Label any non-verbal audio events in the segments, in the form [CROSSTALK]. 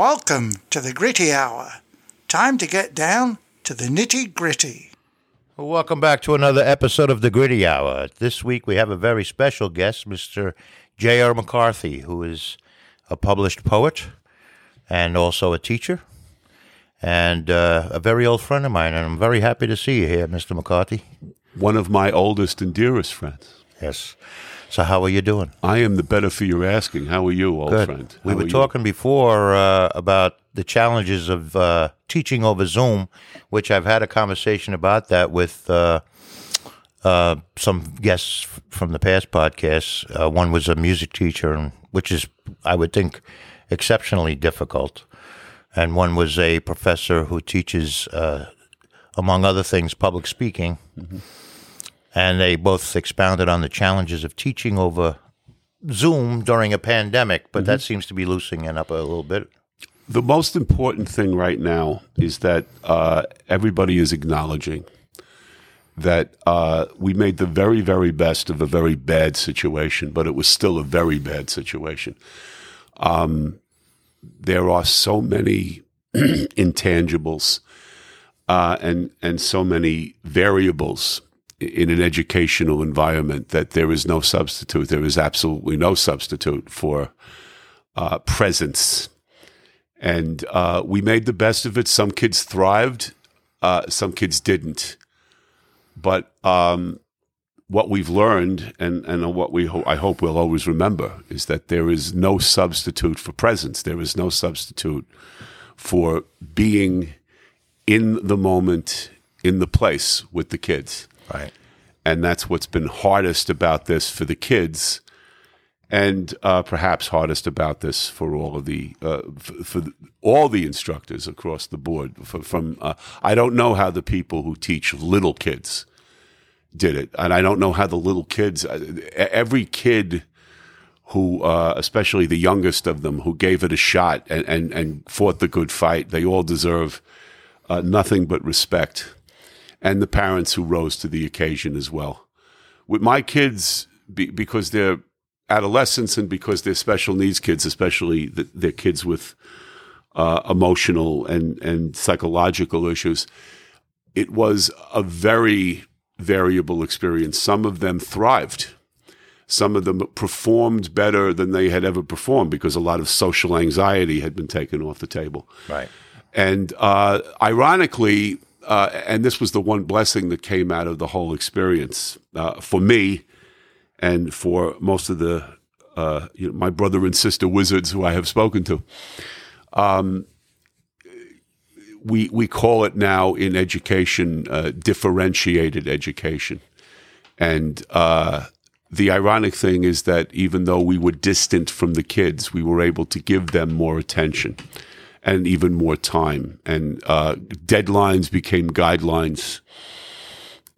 Welcome to the Gritty Hour. Time to get down to the nitty gritty. Welcome back to another episode of the Gritty Hour. This week we have a very special guest, Mr. J.R. McCarthy, who is a published poet and also a teacher and uh, a very old friend of mine. And I'm very happy to see you here, Mr. McCarthy. One of my oldest and dearest friends. Yes. So, how are you doing? I am the better for your asking. How are you, old Good. friend? We were talking before uh, about the challenges of uh, teaching over Zoom, which I've had a conversation about that with uh, uh, some guests from the past podcasts. Uh, one was a music teacher, which is, I would think, exceptionally difficult, and one was a professor who teaches, uh, among other things, public speaking. And they both expounded on the challenges of teaching over Zoom during a pandemic, but that seems to be loosening up a little bit. The most important thing right now is that uh, everybody is acknowledging that uh, we made the very, very best of a very bad situation, but it was still a very bad situation. Um, there are so many [CLEARS THROAT] intangibles uh, and and so many variables in an educational environment that there is no substitute. There is absolutely no substitute for uh, presence. And uh, we made the best of it. Some kids thrived, uh, some kids didn't. But um, what we've learned, and, and what we ho- I hope we'll always remember, is that there is no substitute for presence. There is no substitute for being in the moment, in the place with the kids Right. and that's what's been hardest about this for the kids, and uh, perhaps hardest about this for all of the uh, for all the instructors across the board. For, from uh, I don't know how the people who teach little kids did it, and I don't know how the little kids. uh, Every kid who, uh, especially the youngest of them, who gave it a shot and and, and fought the good fight, they all deserve uh, nothing but respect and the parents who rose to the occasion as well. With my kids, be, because they're adolescents and because they're special needs kids, especially the, they're kids with uh, emotional and, and psychological issues, it was a very variable experience. Some of them thrived. Some of them performed better than they had ever performed because a lot of social anxiety had been taken off the table. Right. And uh, ironically, uh, and this was the one blessing that came out of the whole experience uh, for me and for most of the uh, you know, my brother and sister wizards who I have spoken to. Um, we we call it now in education uh, differentiated education, and uh, the ironic thing is that even though we were distant from the kids, we were able to give them more attention and even more time. And uh, deadlines became guidelines.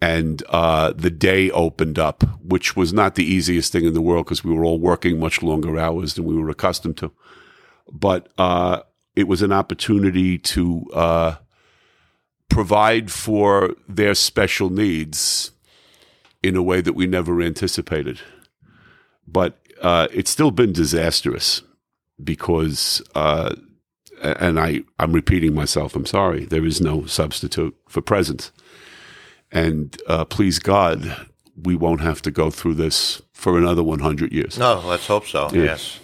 And uh, the day opened up, which was not the easiest thing in the world because we were all working much longer hours than we were accustomed to. But uh, it was an opportunity to uh, provide for their special needs in a way that we never anticipated. But uh, it's still been disastrous because uh, and I, I'm repeating myself. I'm sorry. There is no substitute for presence. And uh, please God, we won't have to go through this for another 100 years. No, let's hope so. Yes.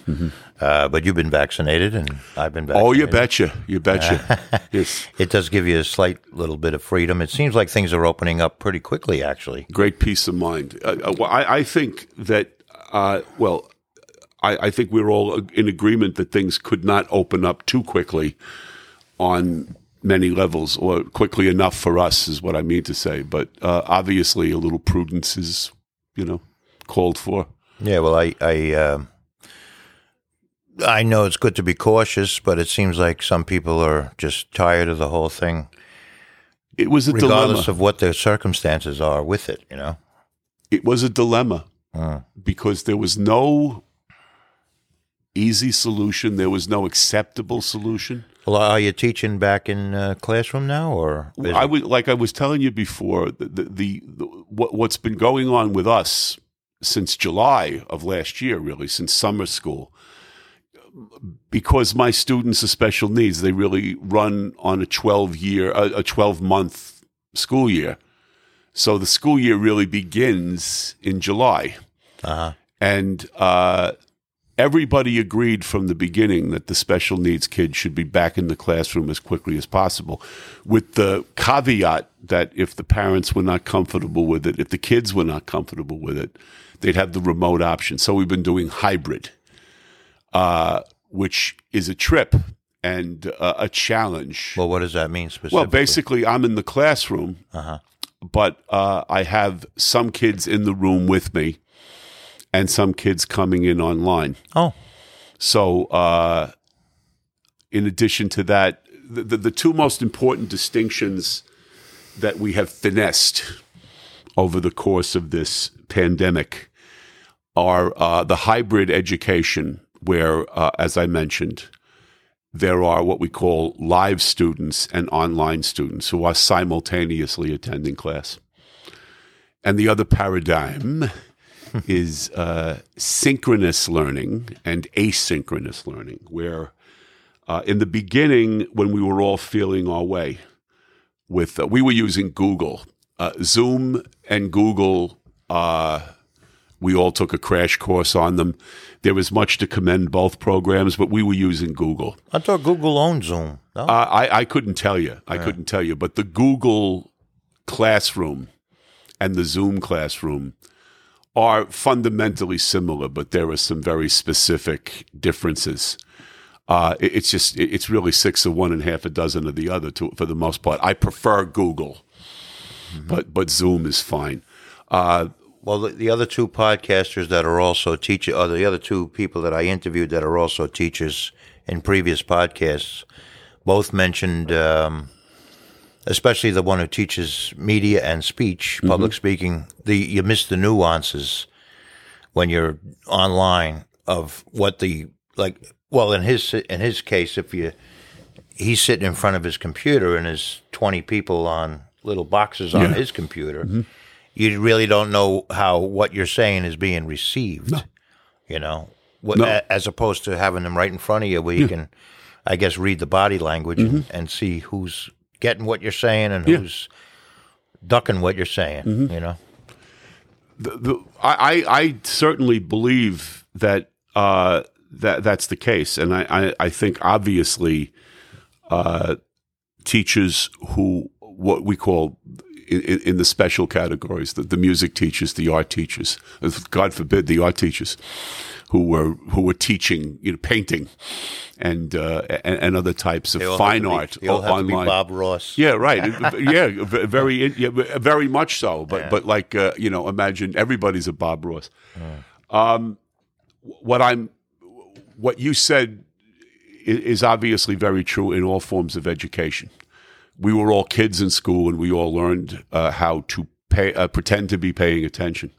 Uh, but you've been vaccinated, and I've been vaccinated. Oh, you betcha. You betcha. [LAUGHS] yes. It does give you a slight little bit of freedom. It seems like things are opening up pretty quickly, actually. Great peace of mind. Uh, uh, well, I, I think that, uh, well, I, I think we're all in agreement that things could not open up too quickly on many levels, or quickly enough for us, is what I mean to say. But uh, obviously, a little prudence is, you know, called for. Yeah. Well, I I um I know it's good to be cautious, but it seems like some people are just tired of the whole thing, It was a regardless dilemma. of what their circumstances are with it. You know. it was a dilemma Uh, because there was no easy solution. There was no acceptable solution. well, are you teaching back in uh, classroom now, or I would, like I was telling you before, the, the, the, the what, what's been going on with us since July of last year, really, since summer school. because my students are special needs, they really run on a 12 year, a, a 12 month school year. So the school year really begins in July. Uh-huh. And uh, everybody agreed from the beginning that the special needs kids should be back in the classroom as quickly as possible, with the caveat that if the parents were not comfortable with it, if the kids were not comfortable with it, they'd have the remote option. So we've been doing hybrid, uh, which is a trip and uh, a challenge. Well, what does that mean specifically? Well, basically, I'm in the classroom, Uh-huh. but uh, I have some kids in the room with me and some kids coming in online. Oh, So, uh, in addition to that, the, the, the two most important distinctions that we have finessed over the course of this pandemic are uh, the hybrid education, where, uh, as I mentioned, there are what we call live students and online students who are simultaneously attending class. And the other paradigm is uh, synchronous learning and asynchronous learning, where uh, in the beginning, when we were all feeling our way, with uh, we were using Google, uh, Zoom and Google. Uh, we all took a crash course on them. There was much to commend both programs, but we were using Google. I thought Google owned Zoom. No? Uh, I, I couldn't tell you. I couldn't tell you. But the Google Classroom and the Zoom Classroom are fundamentally similar, but there are some very specific differences. Uh, it- it's just it- it's really six of one and half a dozen of the other to, for the most part. I prefer Google, but but Zoom is fine. Uh, Well, the, the other two podcasters that are also teachers, or the other two people that I interviewed that are also teachers in previous podcasts, both mentioned, um, especially the one who teaches media and speech, mm-hmm. public speaking, the you miss the nuances when you're online of what the like. Well, in his in his case, if you he's sitting in front of his computer and there's 20 people on little boxes on Yeah. his computer mm-hmm. you really don't know how what you're saying is being received you know what, No. a- as opposed to having them right in front of you where you can i guess read the body language mm-hmm. and, and see who's getting what you're saying and. Yeah. who's ducking what you're saying Mm-hmm. you know the, the, I, I certainly believe that uh, that that's the case, and I, I, I think obviously uh, teachers who what we call in, in in the special categories, the, the music teachers, the art teachers, God forbid the art teachers who were who were teaching you know painting and uh, and, and other types of They all have fine art they all have to be online. bob ross Yeah, right. [LAUGHS] yeah, very, yeah, very much so. But but like uh, you know, imagine everybody's a Bob Ross. Um, what I'm, what you said is obviously very true in all forms of education. We were all kids in school, and we all learned uh, how to pay, uh, pretend to be paying attention.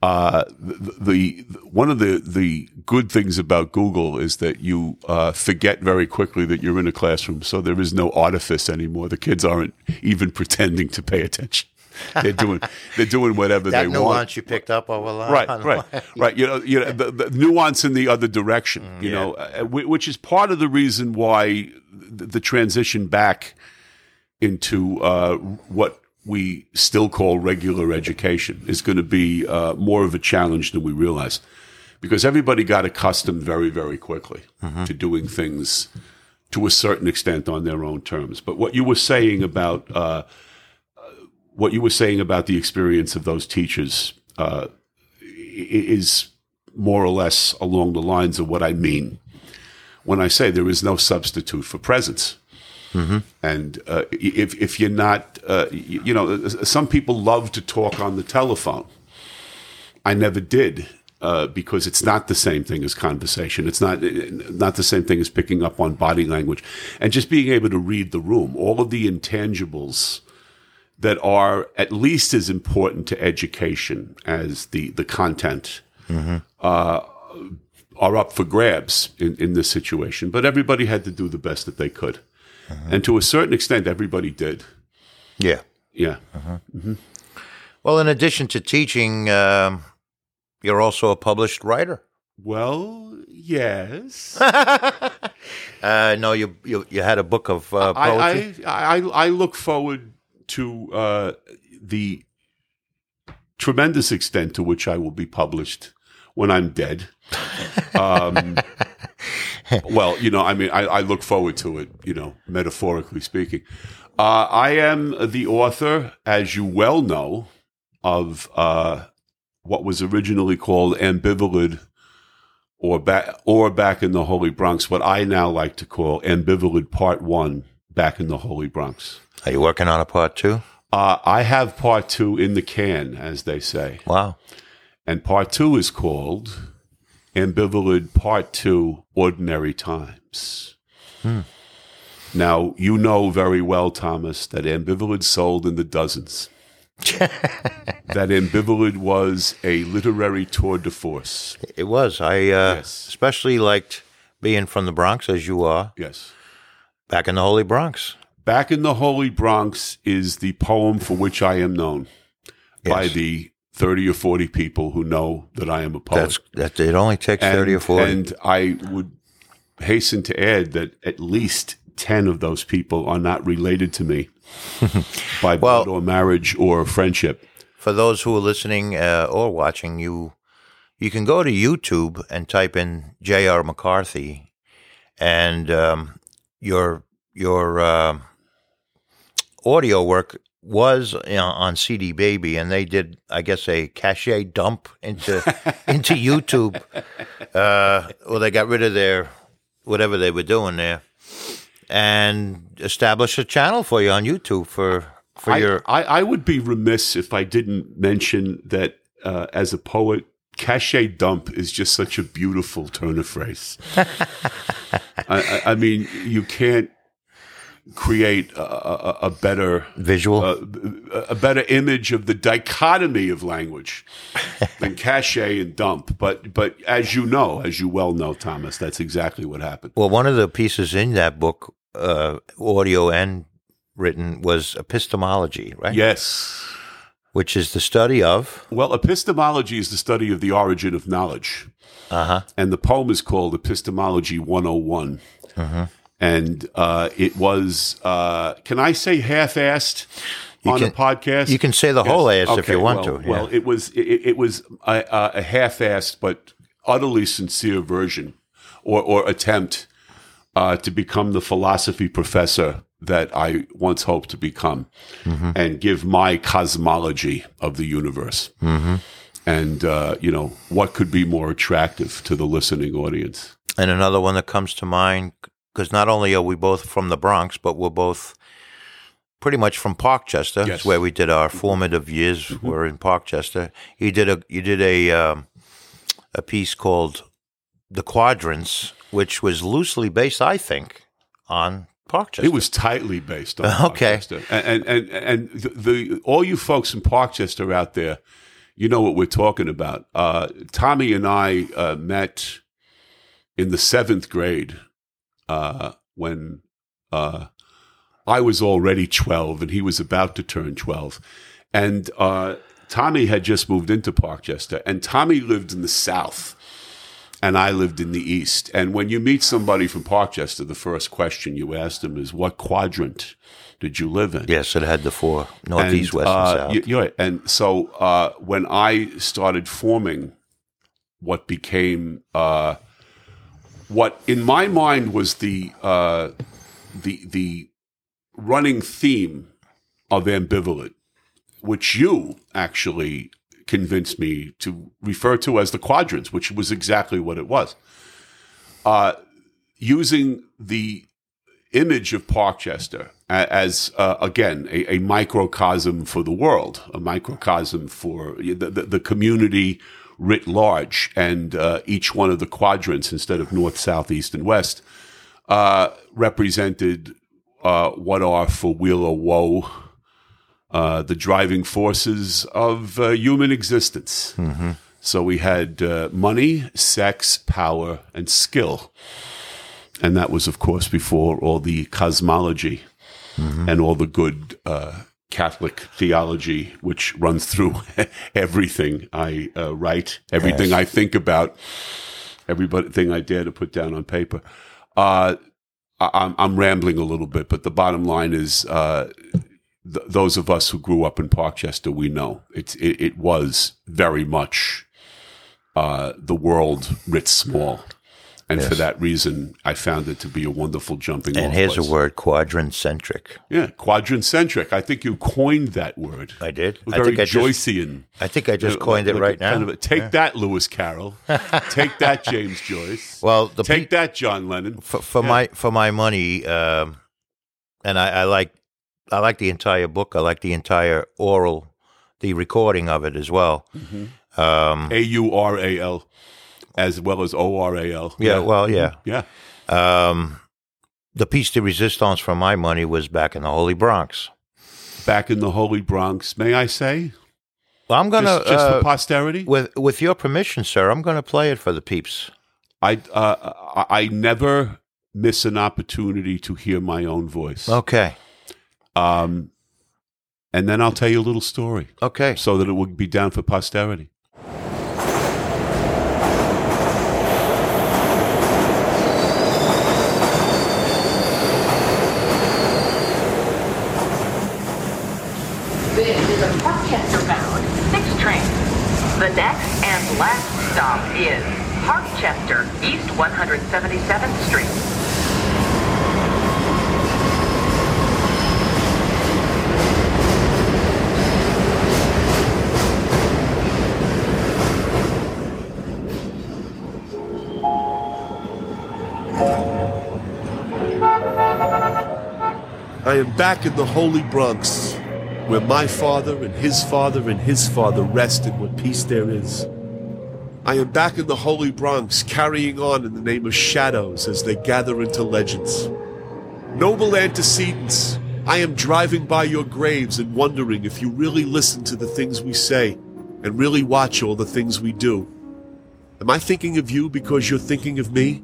Uh, the, the one of the the good things about Google is that you uh, forget very quickly that you're in a classroom, so there is no artifice anymore. The kids aren't even pretending to pay attention. [LAUGHS] They're doing they're doing whatever that they nuance want. you picked up over the Right, right, [LAUGHS] right. You know, you know the, the nuance in the other direction. you know, uh, which is part of the reason why the, the transition back into uh, what we still call regular education is going to be uh, more of a challenge than we realize, because everybody got accustomed very, very quickly to doing things to a certain extent on their own terms. But what you were saying about uh, what you were saying about the experience of those teachers uh, is more or less along the lines of what I mean when I say there is no substitute for presence. And uh, if if you're not, uh, you, know, some people love to talk on the telephone. I never did uh, because it's not the same thing as conversation. It's not not the same thing as picking up on body language and just being able to read the room. All of the intangibles that are at least as important to education as the the content uh, are up for grabs in, in this situation. But everybody had to do the best that they could, and to a certain extent, everybody did. yeah Yeah, well in addition to teaching um, you're also a published writer Well, yes. [LAUGHS] Uh, no, you, you you had a book of uh, poetry. I, I, I I look forward to uh, the tremendous extent to which I will be published when I'm dead. [LAUGHS] Um, [LAUGHS] well, you know, I mean, I, I look forward to it. You know, metaphorically speaking. Uh, I am the author, as you well know, of uh, what was originally called Ambivalent or back or back in the Holy Bronx, what I now like to call Ambivalent Part One, back in the Holy Bronx. Are you working on a part two? Uh, I have part two in the can, as they say, Wow. and part two is called Ambivalent Part Two: Ordinary Times. Now you know very well, Thomas, that ambivalent sold in the dozens. [LAUGHS] that ambivalent was a literary tour de force. It was. I uh, Yes. especially liked being from the Bronx, as you are, Yes. back in the Holy Bronx. Back in the Holy Bronx is the poem for which I am known by the 30 or 40 people who know that I am a poet. That's that. It only takes and, thirty or forty. And I would hasten to add that at least 10 of those people are not related to me [LAUGHS] by Well- blood or marriage or friendship. For those who are listening uh, or watching, you you can go to YouTube and type in J.R. McCarthy, and um, your your um audio work was you know, on CD Baby, and they did, I guess, a cache dump into [LAUGHS] into YouTube. Uh, well, they got rid of their whatever they were doing there, and established a channel for you on YouTube for for I, your I, I would be remiss if I didn't mention that uh, as a poet, cachet dump is just such a beautiful turn of phrase. [LAUGHS] I, I, I mean, you can't create a, a, a better visual. uh, a better image of the dichotomy of language [LAUGHS] than cachet and dump. But but as you know, as you well know, Thomas, that's exactly what happened. Well, one of the pieces in that book, uh, audio and written, was epistemology, right? Yes. Which is the study of. Well, epistemology is the study of the origin of knowledge. Uh huh. and the poem is called Epistemology 101. And uh, it was, uh, can I say half-assed on can- a podcast? You can say the whole ass if you want well, to. Well, it was it, it was a, a- a half-assed but utterly sincere version or, or attempt uh, to become the philosophy professor that I once hoped to become Mm-hmm. and give my cosmology of the universe. Mm-hmm. And, uh, you know, what could be more attractive to the listening audience? and another one that comes to mind, because not only are we both from the Bronx, but we're both pretty much from Parkchester. Yes. That's where we did our formative years. Were in Parkchester. You did a you did a um, a piece called "The Quadrants," which was loosely based, I think, on Parkchester. It was tightly based on [LAUGHS] Okay. Parkchester. And, and, and, and the, the, all you folks in Parkchester out there, you know what we're talking about. Uh, Tommy and I uh, met in the seventh grade uh, when uh, I was already 12 and he was about to turn 12. And uh, Tommy had just moved into Parkchester, and Tommy lived in the south and I lived in the east. And when you meet somebody from Parkchester, the first question you ask them is, "What quadrant did you live in?" yes, it had the four northeast, west, uh, and south. y- you're right. And so uh, when I started forming what became uh, what in my mind was the uh, the the running theme of ambivalent, which you actually convinced me to refer to as the quadrants, which was exactly what it was. Uh, using the image of Parkchester as, uh, again, a, a microcosm for the world, a microcosm for the, the, the community writ large, and uh, each one of the quadrants, instead of north, south, east, and west, uh, represented uh, what are for weal or woe uh, the driving forces of uh, human existence. So we had uh, money, sex, power, and skill. And that was, of course, before all the cosmology and all the good uh, Catholic theology, which runs through [LAUGHS] everything I uh, write, everything Yes. I think about. everything I dare to put down on paper. Uh, I, I'm, I'm rambling a little bit, but the bottom line is uh, th- those of us who grew up in Parkchester, we know it's it, it was very much uh, the world writ small. And for that reason, I found it to be a wonderful jumping And here's place. a word: quadrant-centric. Yeah, quadrant-centric. I think you coined that word. I did. I Very think I just, I think I just Uh, coined it right now. kind of a- take that, Lewis Carroll. [LAUGHS] take that, James Joyce. well, the take pe- that, John Lennon. for, for Yeah. my for my money, um, and I, I like I like the entire book. I like the entire oral, the recording of it as well. Mm-hmm. Um, A U R A L, as well as O R A L. yeah, well, yeah. yeah. Um, the piece de resistance for my money was back in the Holy Bronx. Back in the Holy Bronx, may I say? Well, I'm gonna just, just uh, for posterity. with with your permission, sir. I'm gonna play it for the peeps. I uh, I I never miss an opportunity to hear my own voice. Okay, Um, and then I'll tell you a little story okay. so that it will be down for posterity. This is a Parkchester bound six train. The next and last stop is Parkchester, East 177th Street. I am back in the Holy Bronx, where my father and his father and his father rest in what peace there is. I am back in the Holy Bronx, carrying on in the name of shadows as they gather into legends. Noble antecedents, I am driving by your graves and wondering if you really listen to the things we say and really watch all the things we do. Am I thinking of you because you're thinking of me?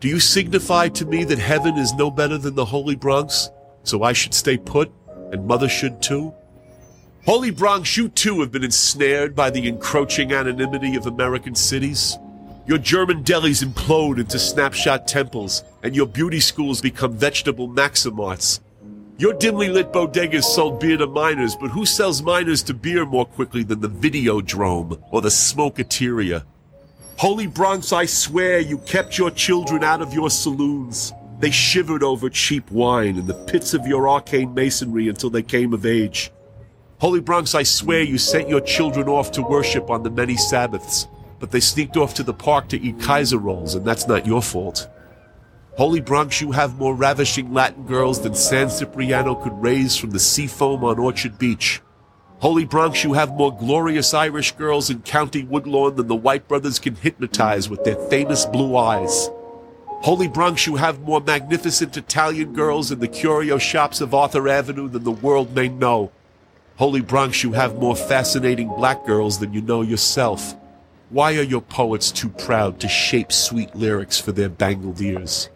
Do you signify to me that heaven is no better than the Holy Bronx? So I should stay put, and Mother should too? Holy Bronx, you too have been ensnared by the encroaching anonymity of American cities. Your German delis implode into snapshot temples, and your beauty schools become vegetable maximarts. Your dimly lit bodegas sold beer to minors, but who sells minors to beer more quickly than the Videodrome or the Smoketeria? Holy Bronx, I swear you kept your children out of your saloons. They shivered over cheap wine in the pits of your arcane masonry until they came of age. Holy Bronx, I swear you sent your children off to worship on the many Sabbaths, but they sneaked off to the park to eat Kaiser rolls, and that's not your fault. Holy Bronx, you have more ravishing Latin girls than San Cipriano could raise from the sea foam on Orchard Beach. Holy Bronx, you have more glorious Irish girls in County Woodlawn than the White brothers can hypnotize with their famous blue eyes. Holy Bronx, you have more magnificent Italian girls in the curio shops of Arthur Avenue than the world may know. Holy Bronx, you have more fascinating black girls than you know yourself. Why are your poets too proud to shape sweet lyrics for their bangled ears?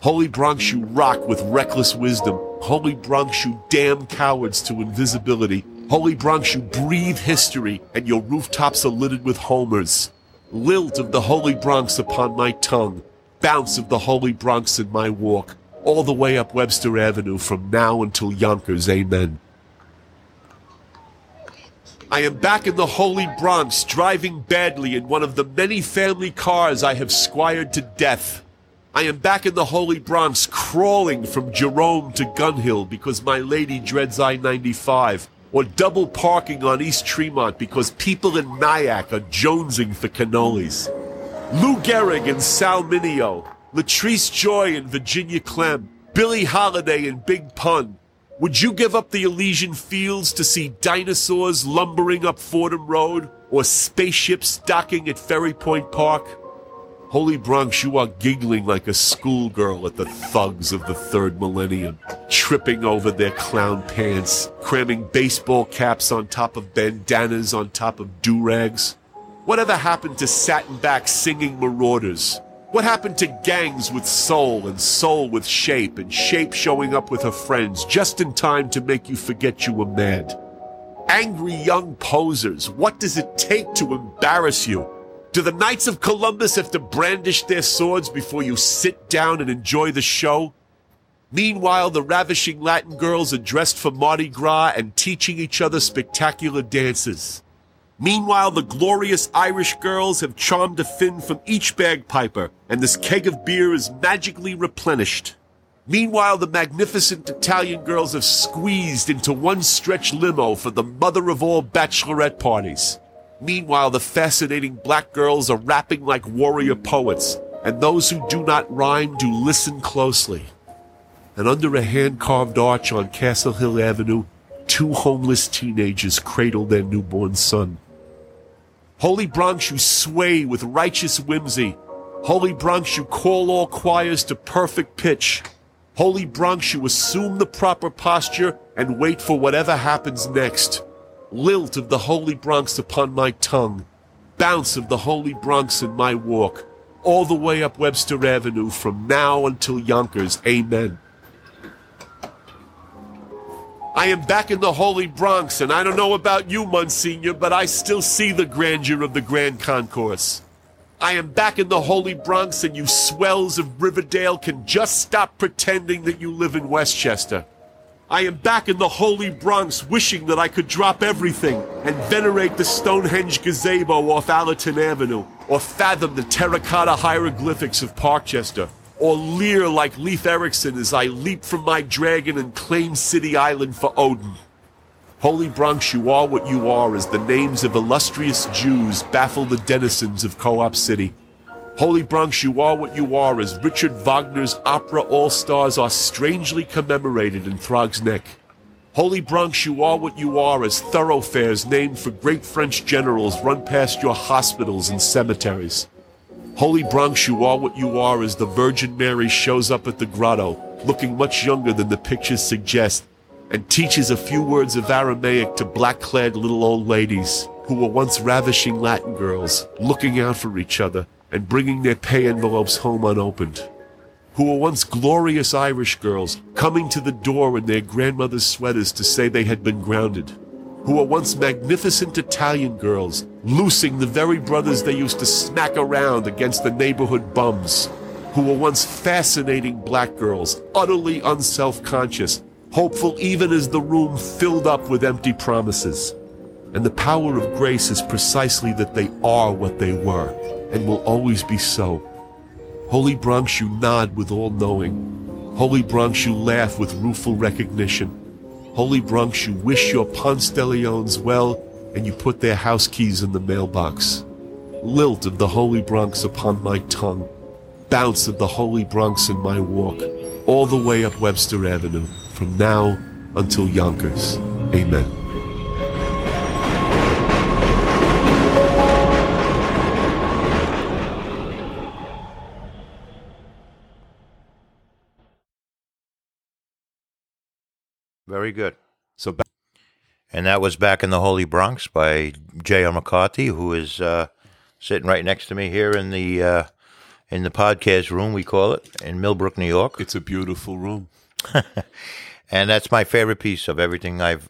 Holy Bronx, you rock with reckless wisdom. Holy Bronx, you damn cowards to invisibility. Holy Bronx, you breathe history, and your rooftops are littered with homers. Lilt of the Holy Bronx upon my tongue. Bounce of the Holy Bronx in my walk. All the way up Webster Avenue from now until Yonkers, amen. I am back in the Holy Bronx, driving badly in one of the many family cars I have squired to death. I am back in the Holy Bronx, crawling from Jerome to Gun Hill because my lady dreads I 95, or double parking on East Tremont because people in Nyack are jonesing for cannolis. Lou Gehrig and Sal Mineo, Latrice Joy and Virginia Clemm, Billie Holiday and Big Pun. Would you give up the Elysian fields to see dinosaurs lumbering up Fordham Road or spaceships docking at Ferry Point Park? Holy Bronx, you are giggling like a schoolgirl at the thugs of the third millennium, tripping over their clown pants, cramming baseball caps on top of bandanas on top of do-rags. Whatever happened to satin back singing marauders? What happened to gangs with soul and soul with shape and shape showing up with her friends just in time to make you forget you were mad? Angry young posers, what does it take to embarrass you? Do the Knights of Columbus have to brandish their swords before you sit down and enjoy the show? Meanwhile, the ravishing Latin girls are dressed for Mardi Gras and teaching each other spectacular dances. Meanwhile, the glorious Irish girls have charmed a fin from each bagpiper, and this keg of beer is magically replenished. Meanwhile, the magnificent Italian girls have squeezed into one stretch limo for the mother of all bachelorette parties. Meanwhile, the fascinating black girls are rapping like warrior poets, and those who do not rhyme do listen closely. And under a hand carved arch on Castle Hill Avenue, two homeless teenagers cradle their newborn son. Holy Bronx, you sway with righteous whimsy. Holy Bronx, you call all choirs to perfect pitch. Holy Bronx, you assume the proper posture and wait for whatever happens next. Lilt of the Holy Bronx upon my tongue. Bounce of the Holy Bronx in my walk. All the way up Webster Avenue from now until Yonkers. Amen. I am back in the Holy Bronx, and I don't know about you, Monsignor, but I still see the grandeur of the Grand Concourse. I am back in the Holy Bronx, and you swells of Riverdale can just stop pretending that you live in Westchester. I am back in the Holy Bronx, wishing that I could drop everything and venerate the Stonehenge gazebo off Allerton Avenue, or fathom the terracotta hieroglyphics of Parkchester, or leer like Leif Erikson as I leap from my dragon and claim City Island for Odin. Holy Bronx, you are what you are as the names of illustrious Jews baffle the denizens of Co-op City. Holy Bronx, you are what you are as Richard Wagner's opera all-stars are strangely commemorated in Throg's Neck. Holy Bronx, you are what you are as thoroughfares named for great French generals run past your hospitals and cemeteries. Holy Bronx, you are what you are as the Virgin Mary shows up at the grotto, looking much younger than the pictures suggest, and teaches a few words of Aramaic to black-clad little old ladies who were once ravishing Latin girls, looking out for each other and bringing their pay envelopes home unopened. Who were once glorious Irish girls, coming to the door in their grandmother's sweaters to say they had been grounded who were once magnificent Italian girls, loosing the very brothers they used to smack around against the neighborhood bums, who were once fascinating black girls, utterly unself-conscious, hopeful even as the room filled up with empty promises. And the power of grace is precisely that they are what they were, and will always be so. Holy Bronx, you nod with all knowing. Holy Bronx, you laugh with rueful recognition. Holy Bronx, you wish your Ponce de Leons well, and you put their house keys in the mailbox. Lilt of the Holy Bronx upon my tongue. Bounce of the Holy Bronx in my walk, all the way up Webster Avenue, from now until Yonkers. Amen. Very good. So back, And that was Back in the Holy Bronx by J.R. McCarthy, who is uh, sitting right next to me here in the uh, in the podcast room, we call it, in Millbrook, New York. it's a beautiful room. [LAUGHS] And that's my favorite piece of everything I've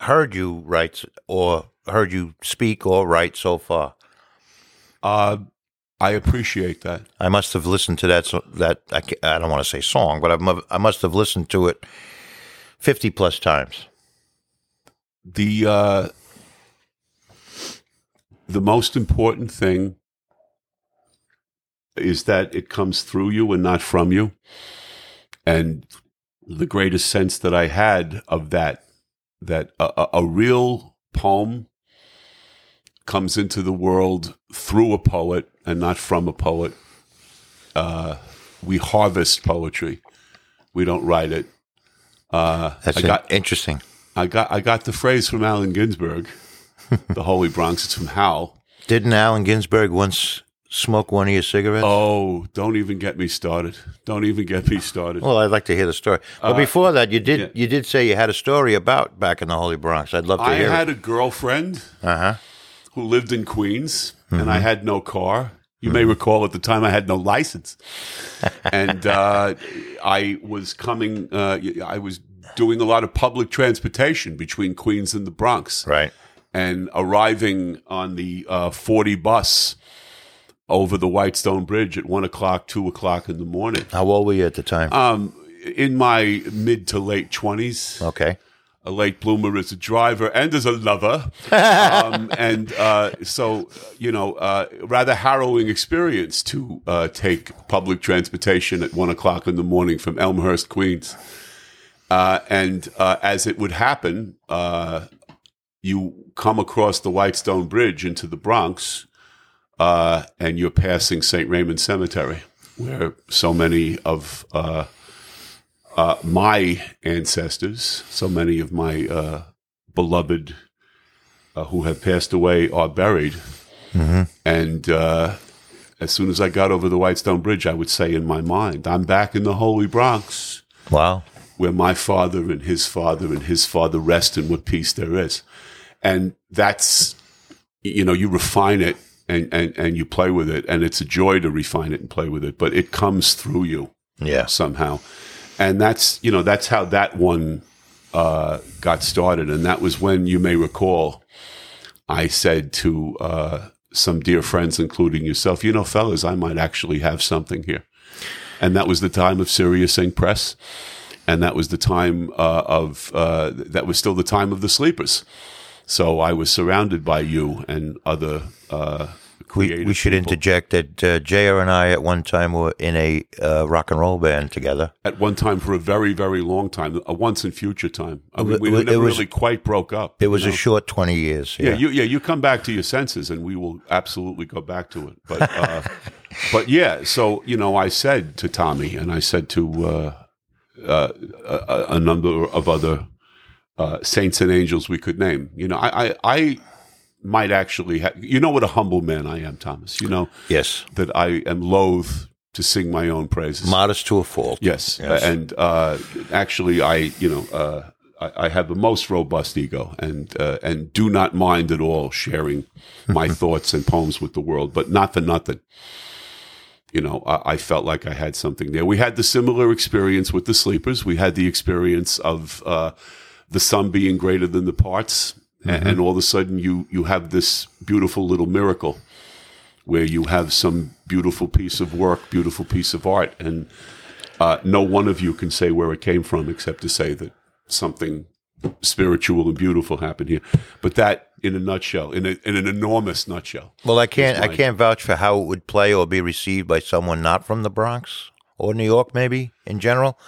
heard you write or heard you speak or write so far. Uh, I appreciate that. I must have listened to that. So that I, I don't want to say song, but I must have listened to it fifty plus times. the uh, the most important thing is that it comes through you and not from you. And the greatest sense that I had of that, that a, a, a real poem comes into the world through a poet and not from a poet. Uh, we harvest poetry. We don't write it. Uh, That's I got interesting. I got I got the phrase from Allen Ginsberg, the Holy Bronx. It's from Howl. Didn't Allen Ginsberg once smoke one of your cigarettes? Oh, don't even get me started. Don't even get me started. Well, I'd like to hear the story. But before that, you did yeah. you did say you had a story about back in the Holy Bronx. I'd love to I hear I had it. a girlfriend Uh huh. who lived in Queens, and Mm-hmm. I had no car. You may recall at the time I had no license, and uh, I was coming. Uh, I was doing a lot of public transportation between Queens and the Bronx. Right. and arriving on the uh, 40 bus over the Whitestone Bridge at one o'clock, two o'clock in the morning. How old were you at the time? Um, in my mid to late twenties, okay. A late bloomer as a driver and as a lover, [LAUGHS] um, and uh, so you know, uh, rather harrowing experience to uh, take public transportation at one o'clock in the morning from Elmhurst, Queens. Uh, and uh, as it would happen, uh, you come across the Whitestone Bridge into the Bronx, uh, and you're passing St. Raymond Cemetery, where so many of uh, my ancestors, so many of my uh, beloved uh, who have passed away are buried. And uh, as soon as I got over the Whitestone Bridge, I would say in my mind, I'm back in the Holy Bronx Wow. where my father and his father and his father rest in what peace there is. And that's, you know, you refine it and, and, and you play with it. And it's a joy to refine it and play with it, but it comes through you Yeah. somehow. And that's, you know, that's how that one uh, got started. And that was when you may recall, I said to uh, some dear friends, including yourself, you know, fellas, I might actually have something here. And that was the time of Sirius Ink Press. And that was the time uh, of, uh, that was still the time of the sleepers. So I was surrounded by you and other uh, creative we should people. interject that uh, JR and I at one time were in a uh, rock and roll band together. at one time for a very, very long time, a once in future time. I mean, we It never was- really quite broke up. It was you a short 20 years. yeah, Yeah. you, yeah, you come back to your senses, and we will absolutely go back to it. But, uh, [LAUGHS] but yeah, so you know, I said to Tommy, and I said to uh, uh, a, a number of other uh, saints and angels we could name. You know, I, I, I might actually, ha- you know, what a humble man I am, Thomas. You know yes. that I am loath to sing my own praises. Modest to a fault. Yes, Yes. and uh, actually, I you know uh, I, I have the most robust ego, and uh, and do not mind at all sharing my [LAUGHS] thoughts and poems with the world, but not for nothing. You know, I, I felt like I had something there. We had the similar experience with the sleepers. We had the experience of uh, the sum being greater than the parts, a- and, all of a sudden you you have this beautiful little miracle where you have some beautiful piece of work, beautiful piece of art, and uh, no one of you can say where it came from except to say that something spiritual and beautiful happened here. But that, in a nutshell, in, a, in an enormous nutshell, Well, I can't. I can't vouch for how it would play or be received by someone not from the Bronx or New York, maybe in general.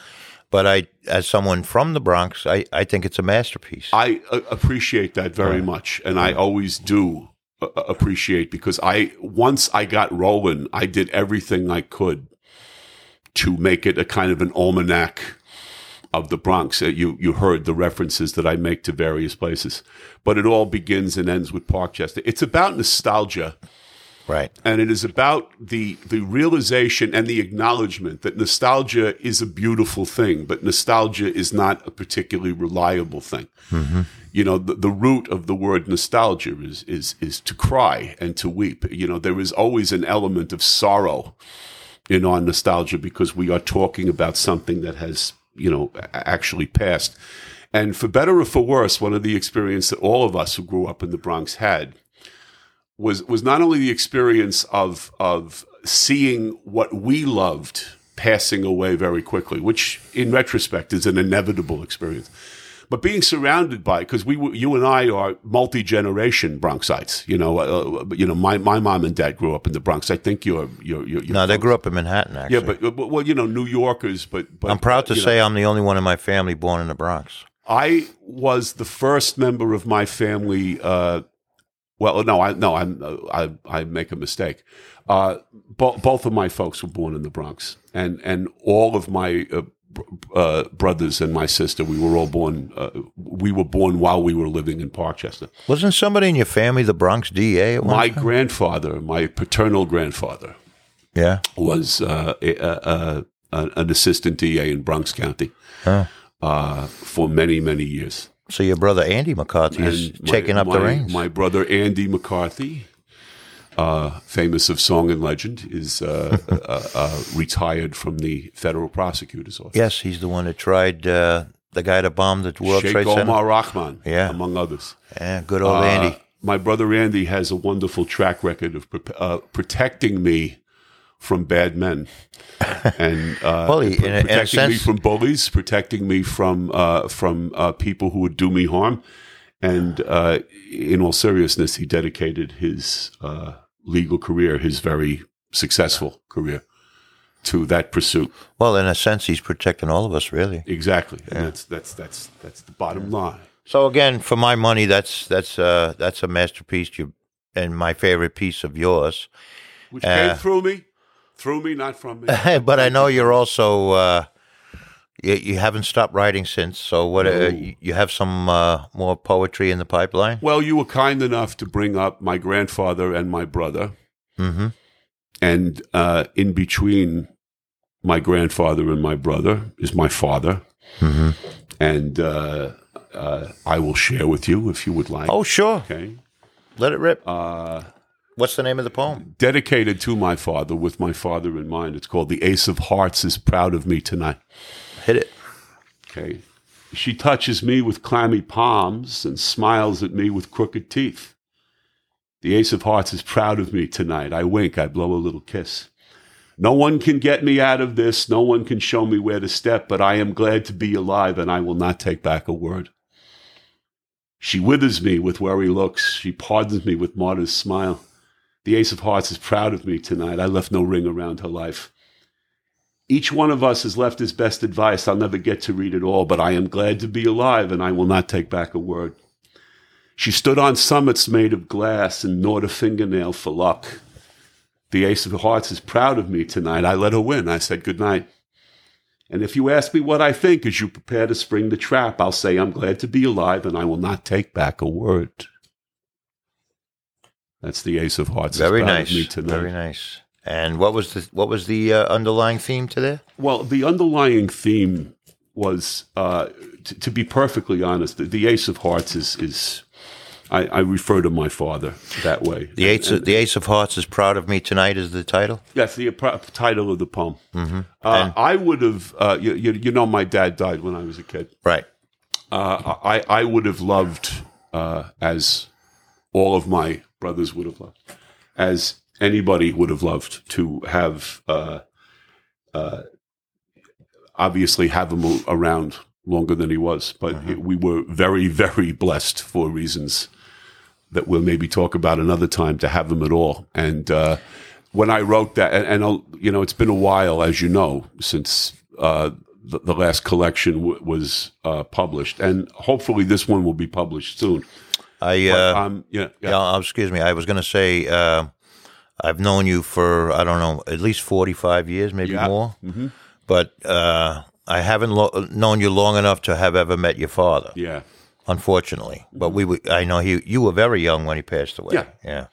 But I, as someone from the Bronx, I, I think it's a masterpiece. I uh, appreciate that very much, and I always do uh, appreciate because I once I got rolling, I did everything I could to make it a kind of an almanac of the Bronx. Uh, You you heard the references that I make to various places, but it all begins and ends with Parkchester. It's about nostalgia right. and it is about the the realization and the acknowledgement that nostalgia is a beautiful thing, but nostalgia is not a particularly reliable thing. Mm-hmm. You know, the, the root of the word nostalgia is is is to cry and to weep. You know, there is always an element of sorrow in our nostalgia because we are talking about something that has you know actually passed. And for better or for worse, one of the experiences that all of us who grew up in the Bronx had was was not only the experience of of seeing what we loved passing away very quickly, which in retrospect is an inevitable experience, but being surrounded by because we you and I are multi generation Bronxites. You know, uh, you know, my, my mom and dad grew up in the Bronx. I think you're you're, you're, you're No, they grew up in Manhattan. Actually, Yeah, but, but well, you know, New Yorkers. But, but I'm proud to you know, say I'm the only one in my family born in the Bronx. I was the first member of my family. Uh, well, no, I no, I'm I I make a mistake. Uh, bo- both of my folks were born in the Bronx, and and all of my uh, br- uh, brothers and my sister, we were all born. Uh, we were born while we were living in Parkchester. Wasn't somebody in your family the Bronx DA at one My time? grandfather, my paternal grandfather, Yeah. was uh, a, a, a, an assistant DA in Bronx County uh, for many many years. So your brother Andy McCarthy is my- taking up the reins. My brother Andy McCarthy, uh, famous of song and legend, is uh, [LAUGHS] uh, uh, retired from the federal prosecutor's office. yes, he's the one that tried uh, the guy that bombed the World Sheikh Trade Center. Omar Rahman, Yeah. among others. Yeah, good old Uh, Andy. my brother Andy has a wonderful track record of pro- uh, protecting me from bad men, [LAUGHS] and uh, Well, he- pr- in a- in protecting me from bullies, protecting me from uh, from uh, people who would do me harm. And uh, in all seriousness, he dedicated his uh, legal career, his very successful career, to that pursuit. Well, in a sense, he's protecting all of us, really. Exactly, and that's that's that's that's the bottom line. So again, for my money, that's that's uh, that's a masterpiece. You and my favorite piece of yours. Which came through me, through me, not from me. [LAUGHS] but I know you're also uh, you, you haven't stopped writing since. So what? Uh, you- you have some uh, more poetry in the pipeline? Well, you were kind enough to bring up my grandfather and my brother, Mm-hmm. and uh, in between my grandfather and my brother is my father, Mm-hmm. and uh, uh, I will share with you if you would like. Oh, sure. okay. Let it rip. Uh, What's the name of the poem? dedicated to my father, with my father in mind. It's called "The Ace of Hearts is proud of me tonight." Hit it. Okay. She touches me with clammy palms and smiles at me with crooked teeth. The Ace of Hearts is proud of me tonight. I wink, I blow a little kiss. No one can get me out of this. No one can show me where to step, but I am glad to be alive and I will not take back a word. She withers me with wary looks. She pardons me with martyr's smile. The Ace of Hearts is proud of me tonight. I left no ring around her life. Each one of us has left his best advice. I'll never get to read it all, but I am glad to be alive and I will not take back a word. She stood on summits made of glass and gnawed a fingernail for luck. The Ace of Hearts is proud of me tonight. I let her win. I said good night. And if you ask me what I think as you prepare to spring the trap, I'll say I'm glad to be alive and I will not take back a word. That's the Ace of Hearts. Very nice. me tonight. Very nice. And what was the what was the uh, underlying theme to there? Well, the underlying theme was, uh, t- to be perfectly honest, the, the Ace of Hearts is is. I, I refer to my father that way. The Ace of, the Ace of Hearts is proud of me tonight is the title. Yes, the pro- title of the poem. Mm-hmm. Uh, I would have. Uh, you, you, you know, my dad died when I was a kid. Right. Uh, I I would have loved, uh, as all of my brothers would have loved, as anybody would have loved to have. Uh, uh, obviously, have him around longer than he was, but we were very, very blessed for reasons that we'll maybe talk about another time to have him at all. And uh, when I wrote that, and, and you know, it's been a while, as you know, since uh, the, the last collection w- was uh, published, and hopefully this one will be published soon. I But, uh, um, yeah, yeah. yeah. excuse me. I was going to say uh, I've known you for I don't know at least forty five years, maybe Yeah. more. But uh, I haven't lo- known you long enough to have ever met your father. yeah. Unfortunately, but we were, I know he you were very young when he passed away. Yeah. Yeah.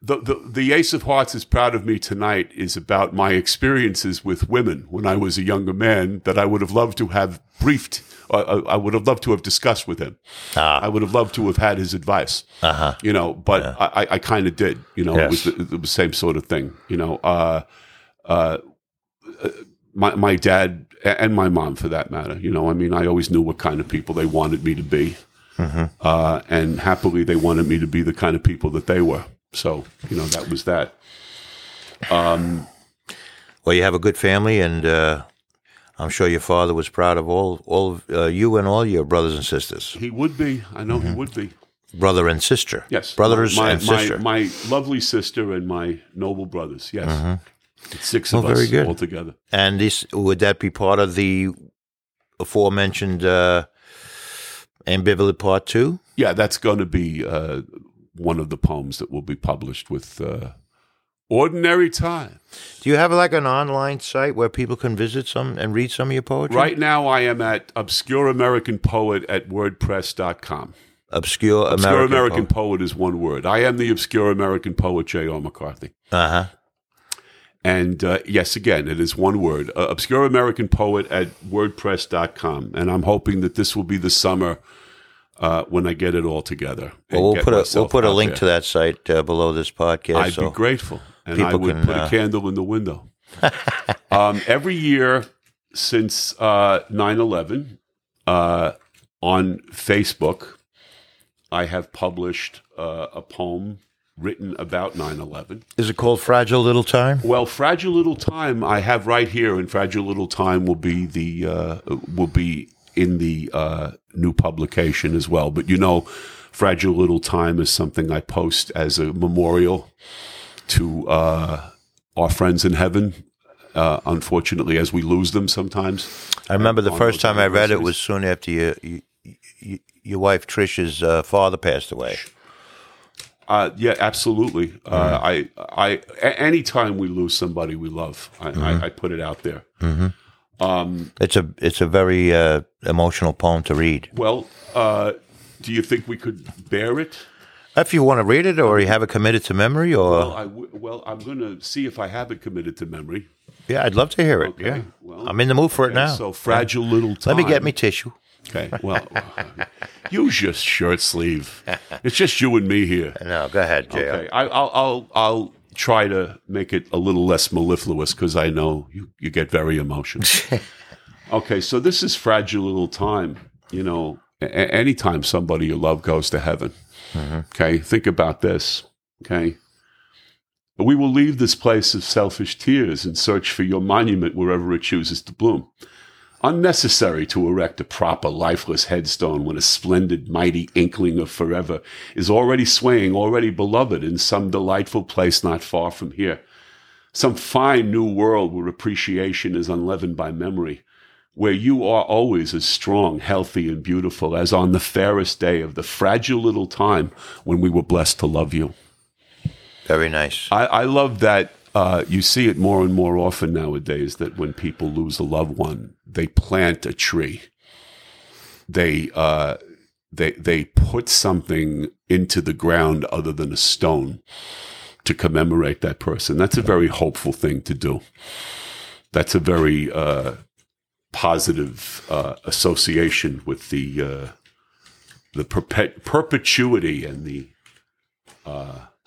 The, the the Ace of Hearts is proud of me tonight is about my experiences with women when I was a younger man that I would have loved to have briefed. Uh, I would have loved to have discussed with him. I would have loved to have had his advice. Uh-huh. You know, but I, I, I kind of did. You know, it was Yes. the, the same sort of thing. You know, uh, uh, my my dad and my mom, for that matter. You know, I mean, I always knew what kind of people they wanted me to be, uh, and happily they wanted me to be the kind of people that they were. So, you know, that was that. Well, you have a good family, and uh, I'm sure your father was proud of all all of uh, you and all your brothers and sisters, He would be. I know he would be. brother and sister. Yes, brothers my, and my, sister. My lovely sister and my noble brothers. Yes, It's six of Well, us all together. And this would that be part of the aforementioned uh, ambivalent part two? Yeah, that's going to be uh, one of the poems that will be published with uh, "Ordinary Time." Do you have like an online site where people can visit some and read some of your poetry? Right now, I am at Obscure American Poet at WordPress.com. Obscure American. Obscure American Poet is one word. I am the Obscure American Poet, J.R. McCarthy. Uh huh. And uh, yes, again, it is one word. Uh, Obscure American Poet at WordPress.com. And I'm hoping that this will be the summer uh, when I get it all together. Well, we'll put a we'll put a link there. to that site uh, below this podcast. I'd so be grateful. And I would can, put a uh, candle in the window. [LAUGHS] um, every year since uh, 9 11, uh, on Facebook, I have published uh, a poem written about 9 11. Is it called Fragile Little Time? Well, Fragile Little Time, I have right here, and Fragile Little Time will be the uh, will be in the uh, new publication as well. But you know, Fragile Little Time is something I post as a memorial to uh, our friends in heaven. Uh, unfortunately, as we lose them sometimes. I remember the first time I read it was soon after you, you, you, your wife Trish's uh, father passed away. Uh, yeah, absolutely. Uh, I, I, a- anytime we lose somebody we love, I, I, I put it out there. It's a it's a very uh, emotional poem to read. Well, uh, do you think we could bear it? If you want to read it, or you have it committed to memory, or Well, I w- well, I'm going to see if I have it committed to memory. yeah, I'd love to hear it. Okay, Yeah, well, I'm in the mood for it now. So fragile little time. Let me get me tissue. Okay. Well, [LAUGHS] use your shirt sleeve. [LAUGHS] It's just you and me here. No, go ahead, Jay. Okay. I, I'll I'll I'll try to make it a little less mellifluous because I know you you get very emotional. [LAUGHS] okay. So this is fragile little time. You know, a- anytime somebody you love goes to heaven. Mm-hmm. Okay. Think about this. Okay. We will leave this place of selfish tears and search for your monument wherever it chooses to bloom. Unnecessary to erect a proper lifeless headstone when a splendid, mighty inkling of forever is already swaying, already beloved in some delightful place not far from here. Some fine new world where appreciation is unleavened by memory, where you are always as strong, healthy, and beautiful as on the fairest day of the fragile little time when we were blessed to love you. Very nice. I, I love that uh, you see it more and more often nowadays that when people lose a loved one, they plant a tree. They uh, they they put something into the ground other than a stone to commemorate that person. That's a very hopeful thing to do. That's a very uh, positive uh, association with the uh, the perpet- perpetuity and the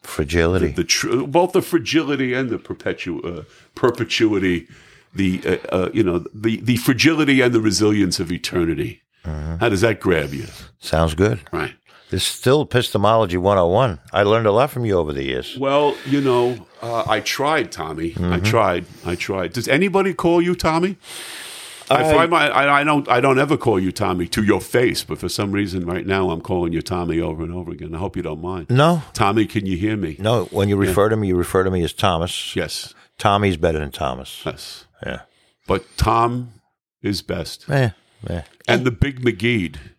Fragility. the tr- both the fragility and the perpetu- uh, perpetuity, the uh, uh, you know the the fragility and the resilience of eternity. How does that grab you? Sounds good. Right. It's still epistemology 101. I learned a lot from you over the years. Well, you know, uh, I tried, Tommy. I Mm-hmm. tried. I tried. Does anybody call you Tommy? I, find my I, I don't I don't ever call you Tommy to your face, but for some reason right now I'm calling you Tommy over and over again. I hope you don't mind. No, Tommy, can you hear me? no. When you refer to me, you refer to me as Thomas. Yes. Tommy's better than Thomas. Yes. Yeah. But Tom is best. Eh, eh. and the Big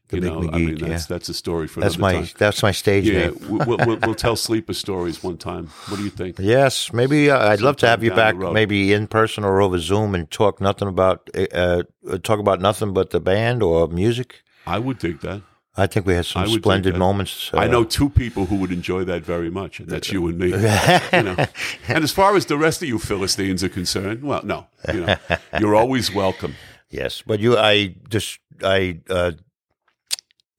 McGeed. You Big know, I mean, that's yeah. that's a story for That's another my time. that's my stage Yeah, name. we- we'll, we'll, we'll tell sleeper stories one time. What do you think? Yes, maybe uh, I'd love to have you back, maybe in person or over Zoom, and talk nothing about uh, uh, talk about nothing but the band or music. I would dig that. I think we had some splendid moments. uh, I know two people who would enjoy that very much, and that's you and me. [LAUGHS] you know. And as far as the rest of you Philistines are concerned, well, no, you know, you're always welcome. [LAUGHS] Yes, but you, I just, I uh,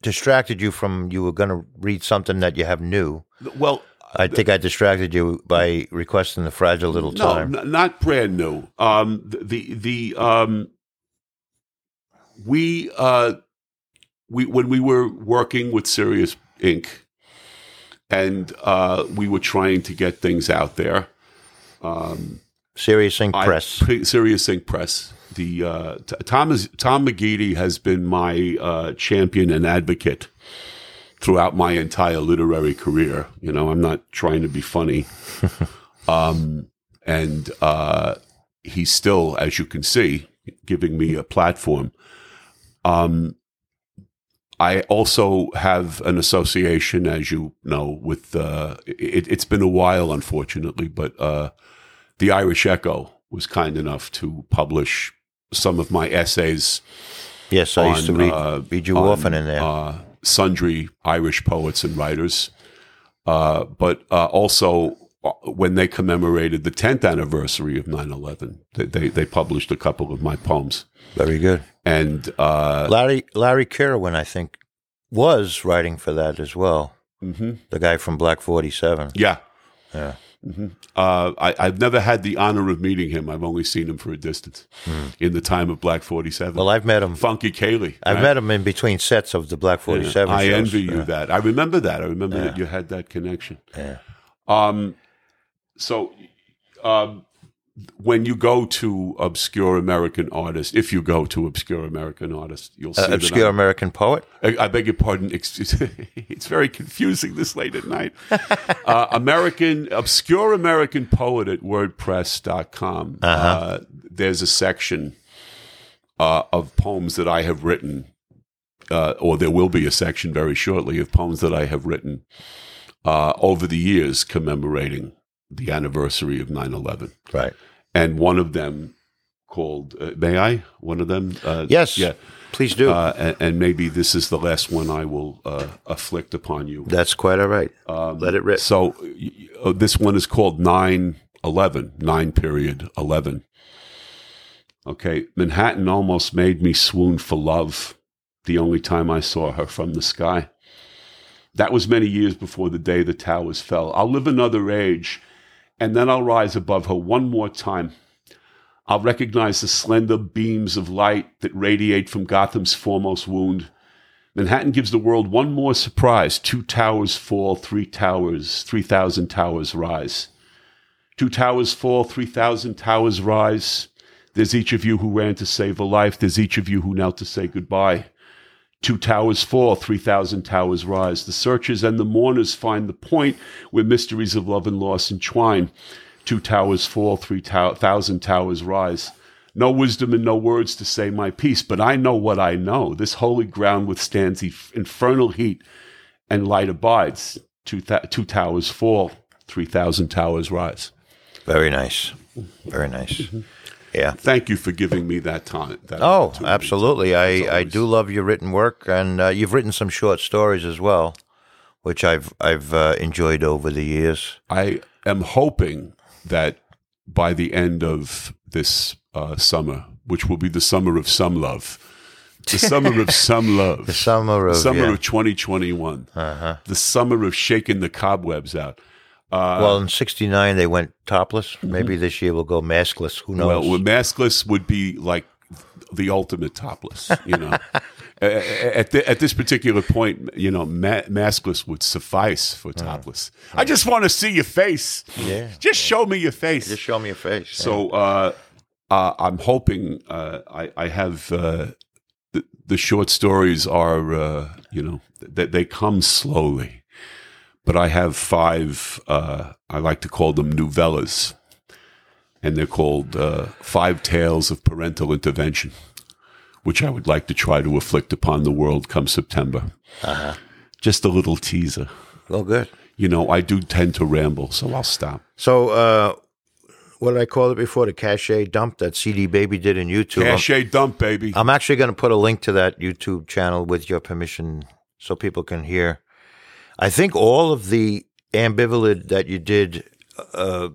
distracted you from you were going to read something that you have new. Well, I think I distracted you by requesting the fragile little no, time. n- not brand new. Um, the the, um, we uh, we when we were working with Sirius Inc. and uh, we were trying to get things out there. Um, Serious Ink I- Press. P- Sirius Inc. Press. The uh, t- Tom is, Tom McGeady has been my uh, champion and advocate throughout my entire literary career. You know, I'm not trying to be funny, [LAUGHS] um, and uh, he's still, as you can see, giving me a platform. Um, I also have an association, as you know, with uh, it, it's been a while, unfortunately, but uh, the Irish Echo was kind enough to publish some of my essays Yes, I used to read, uh, read you on, often in there. Uh, sundry Irish poets and writers, uh, but uh, also uh, when they commemorated the 10th anniversary of 9/11, they, they they published a couple of my poems, Very good. and uh, Larry Larry Kirwan, I think, was writing for that as well. mhm. The guy from Black Forty Seven. yeah, Yeah. Uh, I, I've never had the honor of meeting him. I've only seen him for a distance in the time of Black 47. Hmm. Well, I've met him. Funky Céilí. I've right? met him in between sets of the Black Forty Seven. I shows. envy you Yeah. that. I remember that. I remember that you had that connection. Yeah. Um, so, um, when you go to obscure American artists, if you go to obscure American artists, you'll see Uh, obscure American poet. I, I beg your pardon. [LAUGHS] It's very confusing this late at night. [LAUGHS] uh, American obscure American poet at WordPress.com. Uh, there's a section uh, of poems that I have written, uh, or there will be a section very shortly of poems that I have written uh, over the years commemorating the anniversary of 9/11, Right. and one of them called uh, "May I?" One of them, uh, Yes. yeah. Please do. Uh, and, and maybe this is the last one I will uh, afflict upon you. That's quite all right. Um, Let it rip. So uh, this one is called 9 11, 9 period 11. Okay, Manhattan almost made me swoon for love the only time I saw her from the sky. That was many years before the day the towers fell. I'll live another age, and then I'll rise above her one more time. I'll recognize the slender beams of light that radiate from Gotham's foremost wound. Manhattan gives the world one more surprise. Two towers fall, three towers, 3,000 towers rise. Two towers fall, 3,000 towers rise. There's each of you who ran to save a life. There's each of you who knelt to say goodbye. Two towers fall, 3,000 towers rise. The searchers and the mourners find the point where mysteries of love and loss entwine. Two towers fall, 3,000 towers rise. No wisdom and no words to say my peace, but I know what I know. This holy ground withstands the infernal heat, and light abides. Two, th- two towers fall, 3,000 towers rise. Very nice. Very nice. Yeah. Thank you for giving me that time. That Oh, absolutely. I, I do love your written work, and uh, you've written some short stories as well, which I've I've uh, enjoyed over the years. I am hoping that by the end of this uh, summer, which will be the summer of some love, the summer of [LAUGHS] some love, The summer of summer yeah. of 2021, uh-huh. the summer of shaking the cobwebs out. Uh, well, in '69 they went topless. Maybe this year we'll go maskless. Who knows? well, maskless would be like the ultimate topless, you know. [LAUGHS] At, the, at this particular point, you know, ma- maskless would suffice for topless. I just want to see your face. Yeah. Just show me your face. Just show me your face. So uh, uh, I'm hoping uh, I, I have uh, the, the short stories are uh, you know that they come slowly, but I have five. Uh, I like to call them novellas, and they're called uh, Five Tales of Parental Intervention, which I would like to try to afflict upon the world come September. Just a little teaser. oh, good. You know, I do tend to ramble, so I'll stop. So, uh, what did I call it before? The cachet dump that CD Baby did in YouTube. I'm- dump, baby. I'm actually going to put a link to that YouTube channel with your permission so people can hear. I think all of the ambivalent that you did, uh,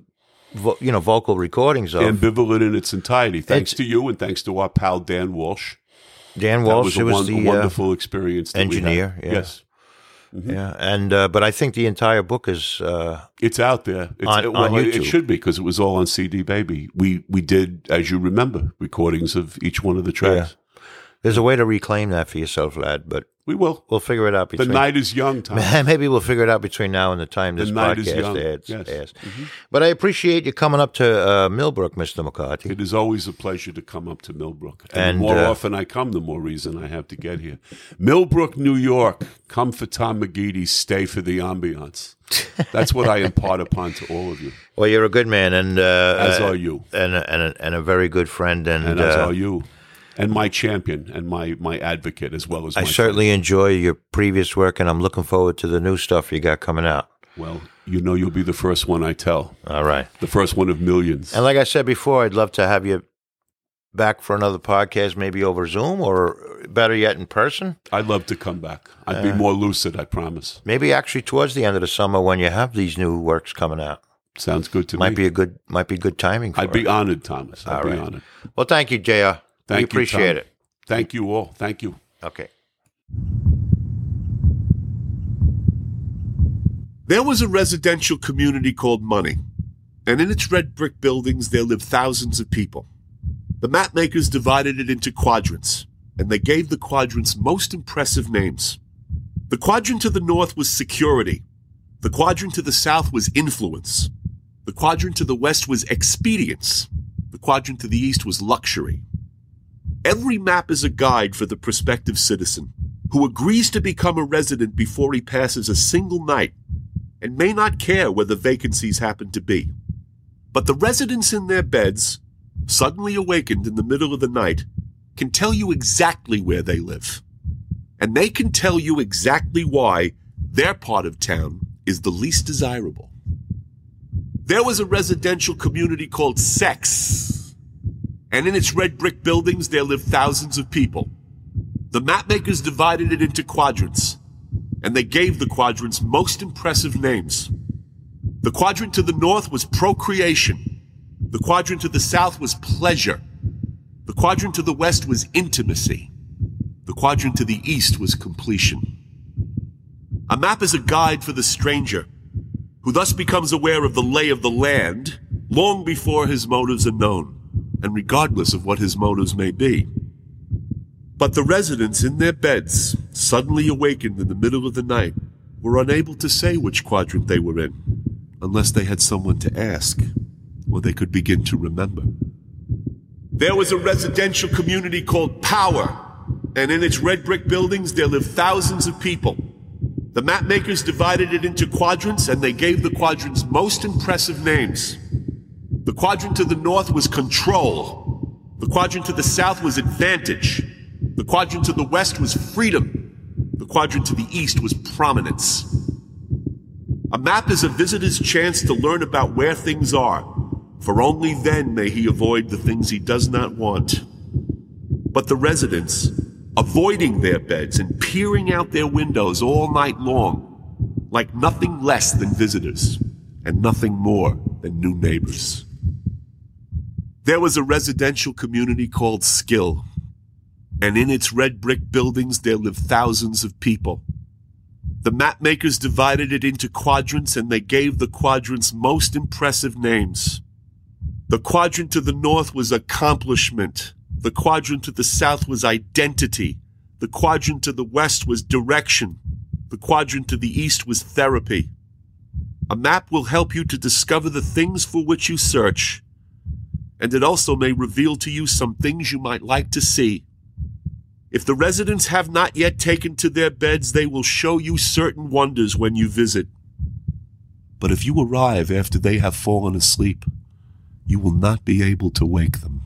vo- you know, vocal recordings of ambivalent in its entirety. Thanks It's- to you and thanks to our pal Dan Walsh. Dan That Walsh, was a, was won- the uh, wonderful experience. that we had. engineer, yeah. Yes, yeah, and uh, but I think the entire book is uh, it's out there. It's, On- well, on it- it should be because it was all on CD Baby. We we did, as you remember, recordings of each one of the tracks. There's a way to reclaim that for yourself, lad. But We will. we'll figure it out Between, The night is young, [LAUGHS] Tom. Maybe we'll figure it out between now and the time this night is podcast young. airs. Yes. airs. But I appreciate you coming up to uh, Millbrook, Mr. McCarthy. It is always a pleasure to come up to Millbrook. And, And, the more uh, often I come, the more reason I have to get here. Millbrook, New York. Come for Tom McGeady, stay for the ambiance. That's what I impart upon to all of you, Well, you're a good man, and uh, as uh, are you. and a, and, a, and a very good friend, and, and as uh, are you, and my champion and my my advocate as well as I certainly enjoy your previous work, and I'm looking forward to the new stuff you got coming out. Well, you know, you'll be the first one I tell, All right, the first one of millions. and like I said before, I'd love to have you back for another podcast, maybe over Zoom, or better yet, in person. I'd love to come back. I'd be uh, more lucid. I promise. Maybe actually towards the end of the summer when you have these new works coming out. Sounds good to Might me. Might be a good might be good timing. For I'd be honored, Thomas. I'd All be right. honored. Well, thank you, Jr. Thank we you, appreciate Tom. it. Thank you all. Thank you. Okay. There was a residential community called Money. and in its red brick buildings there lived thousands of people. The mapmakers divided it into quadrants, and they gave the quadrants most impressive names. The quadrant to the north was security. The quadrant to the south was influence. The quadrant to the west was expedience. The quadrant to the east was luxury. Every map is a guide for the prospective citizen who agrees to become a resident before he passes a single night and may not care where the vacancies happen to be. But the residents in their beds, suddenly awakened in the middle of the night, can tell you exactly where they live. And they can tell you exactly why their part of town is the least desirable. There was a residential community called Sex, and in its red brick buildings there lived thousands of people. The mapmakers divided it into quadrants, and they gave the quadrants most impressive names. The quadrant to the north was procreation. The quadrant to the south was pleasure. The quadrant to the west was intimacy. The quadrant to the east was completion. A map is a guide for the stranger, who thus becomes aware of the lay of the land long before his motives are known, and regardless of what his motives may be. But the residents in their beds, suddenly awakened in the middle of the night, were unable to say which quadrant they were in, unless they had someone to ask, or they could begin to remember. There was a residential community called Power, and in its red brick buildings there lived thousands of people. The mapmakers divided it into quadrants, and they gave the quadrants most impressive names. The quadrant to the north was control. The quadrant to the south was advantage. The quadrant to the west was freedom. The quadrant to the east was prominence. A map is a visitor's chance to learn about where things are, for only then may he avoid the things he does not want. But the residents, avoiding their beds and peering out their windows all night long, like nothing less than visitors and nothing more than new neighbors. There was a residential community called Skill and in its red brick buildings there lived thousands of people. The mapmakers divided it into quadrants and they gave the quadrants most impressive names. The quadrant to the north was accomplishment. The quadrant to the south was identity. The quadrant to the west was direction. The quadrant to the east was therapy. A map will help you to discover the things for which you search, and it also may reveal to you some things you might like to see. If the residents have not yet taken to their beds, they will show you certain wonders when you visit. But if you arrive after they have fallen asleep, you will not be able to wake them.